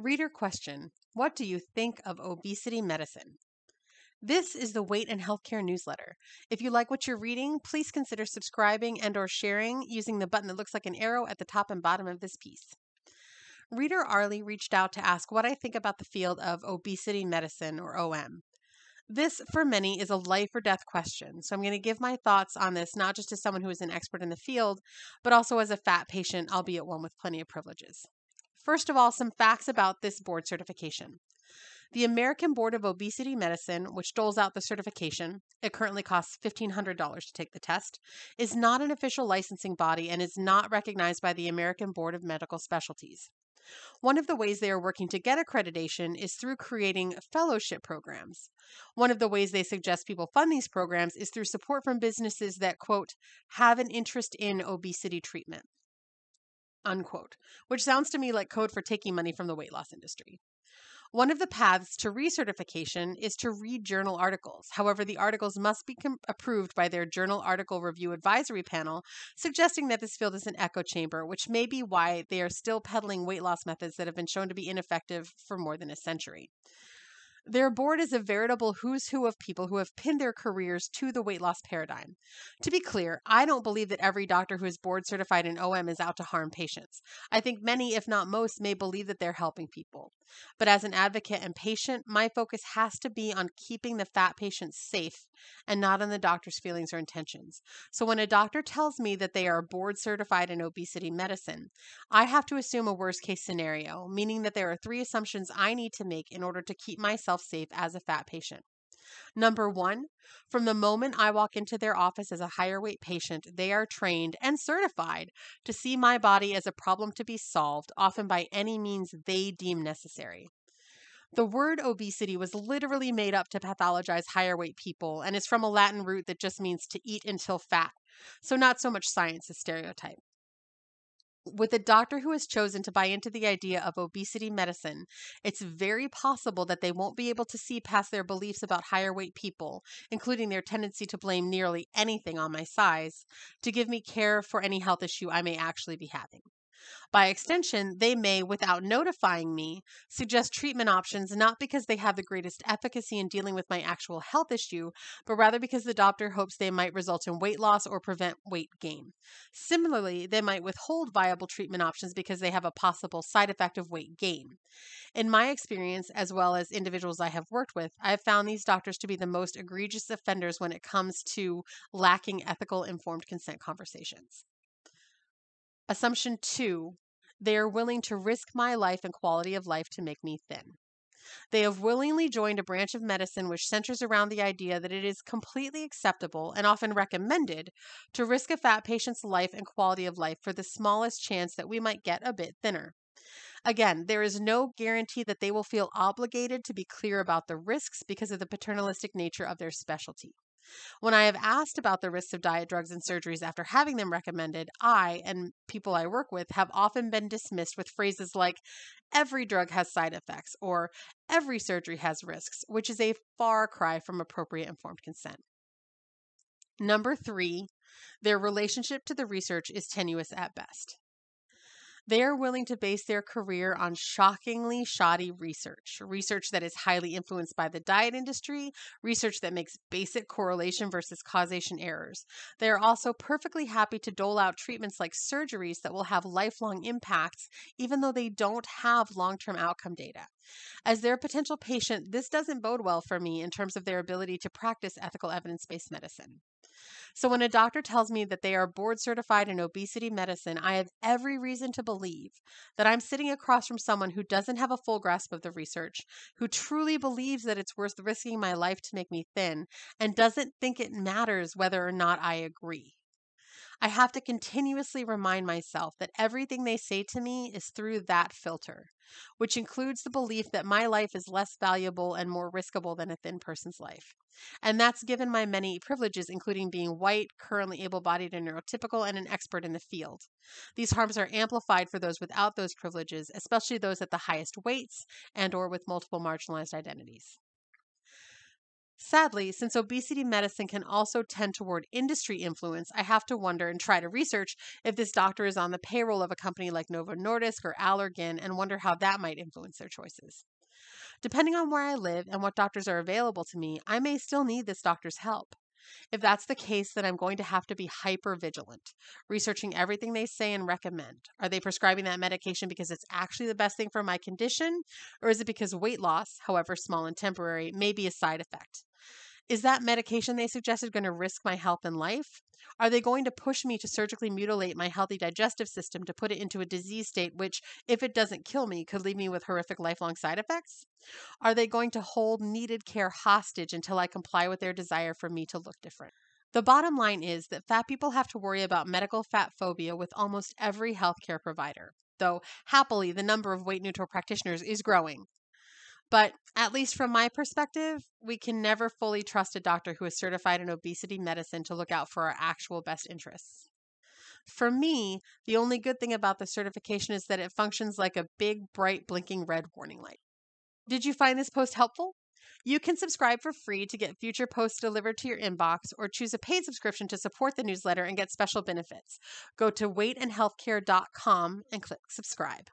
Reader question What do you think of obesity medicine? This is the Weight and Healthcare newsletter. If you like what you're reading, please consider subscribing and or sharing using the button that looks like an arrow at the top and bottom of this piece. Reader Arlie reached out to ask what I think about the field of obesity medicine or OM. This, for many, is a life or death question. So I'm going to give my thoughts on this not just as someone who is an expert in the field, but also as a fat patient, albeit one with plenty of privileges. First of all, some facts about this board certification. The American Board of Obesity Medicine, which doles out the certification, it currently costs $1,500 to take the test, is not an official licensing body and is not recognized by the American Board of Medical Specialties. One of the ways they are working to get accreditation is through creating fellowship programs. One of the ways they suggest people fund these programs is through support from businesses that, quote, have an interest in obesity treatment unquote, which sounds to me like code for taking money from the weight loss industry. One of the paths to recertification is to read journal articles. However, the articles must be com- approved by their Journal Article Review Advisory Panel, suggesting that this field is an echo chamber, which may be why they are still peddling weight loss methods that have been shown to be ineffective for more than a century. Their board is a veritable who's who of people who have pinned their careers to the weight loss paradigm. To be clear, I don't believe that every doctor who is board certified in OM is out to harm patients. I think many, if not most, may believe that they're helping people. But as an advocate and patient, my focus has to be on keeping the fat patients safe and not on the doctor's feelings or intentions. So when a doctor tells me that they are board certified in obesity medicine, I have to assume a worst case scenario, meaning that there are three assumptions I need to make in order to keep myself myself safe as a fat patient. Number one, from the moment I walk into their office as a higher weight patient, they are trained and certified to see my body as a problem to be solved, often by any means they deem necessary. The word obesity was literally made up to pathologize higher weight people and is from a Latin root that just means to eat until fat. So, not so much science as stereotype with a doctor who has chosen to buy into the idea of obesity medicine, it's very possible that they won't be able to see past their beliefs about higher weight people, including their tendency to blame nearly anything on my size, to give me care for any health issue I may actually be having. By extension, they may, without notifying me, suggest treatment options not because they have the greatest efficacy in dealing with my actual health issue, but rather because the doctor hopes they might result in weight loss or prevent weight gain. Similarly, they might withhold viable treatment options because they have a possible side effect of weight gain. In my experience, as well as individuals I have worked with, I have found these doctors to be the most egregious offenders when it comes to lacking ethical informed consent conversations. Assumption two, they are willing to risk my life and quality of life to make me thin. They have willingly joined a branch of medicine which centers around the idea that it is completely acceptable and often recommended to risk a fat patient's life and quality of life for the smallest chance that we might get a bit thinner. Again, there is no guarantee that they will feel obligated to be clear about the risks because of the paternalistic nature of their specialty. When I have asked about the risks of diet drugs and surgeries after having them recommended, I and people I work with have often been dismissed with phrases like, every drug has side effects or every surgery has risks, which is a far cry from appropriate informed consent. Number three, their relationship to the research is tenuous at best. They are willing to base their career on shockingly shoddy research, research that is highly influenced by the diet industry, research that makes basic correlation versus causation errors. They are also perfectly happy to dole out treatments like surgeries that will have lifelong impacts, even though they don't have long term outcome data. As their potential patient, this doesn't bode well for me in terms of their ability to practice ethical evidence based medicine. So when a doctor tells me that they are board certified in obesity medicine, I have every reason to believe that I'm sitting across from someone who doesn't have a full grasp of the research, who truly believes that it's worth risking my life to make me thin, and doesn't think it matters whether or not I agree. I have to continuously remind myself that everything they say to me is through that filter, which includes the belief that my life is less valuable and more riskable than a thin person's life. And that's given my many privileges, including being white, currently able bodied and neurotypical, and an expert in the field. These harms are amplified for those without those privileges, especially those at the highest weights and or with multiple marginalized identities. Sadly, since obesity medicine can also tend toward industry influence, I have to wonder and try to research if this doctor is on the payroll of a company like Novo Nordisk or Allergan and wonder how that might influence their choices. Depending on where I live and what doctors are available to me, I may still need this doctor's help. If that's the case, then I'm going to have to be hyper vigilant, researching everything they say and recommend. Are they prescribing that medication because it's actually the best thing for my condition? Or is it because weight loss, however small and temporary, may be a side effect? Is that medication they suggested going to risk my health and life? Are they going to push me to surgically mutilate my healthy digestive system to put it into a disease state which, if it doesn't kill me, could leave me with horrific lifelong side effects? Are they going to hold needed care hostage until I comply with their desire for me to look different? The bottom line is that fat people have to worry about medical fat phobia with almost every healthcare provider, though happily the number of weight neutral practitioners is growing. But at least from my perspective, we can never fully trust a doctor who is certified in obesity medicine to look out for our actual best interests. For me, the only good thing about the certification is that it functions like a big, bright, blinking red warning light. Did you find this post helpful? You can subscribe for free to get future posts delivered to your inbox or choose a paid subscription to support the newsletter and get special benefits. Go to weightandhealthcare.com and click subscribe.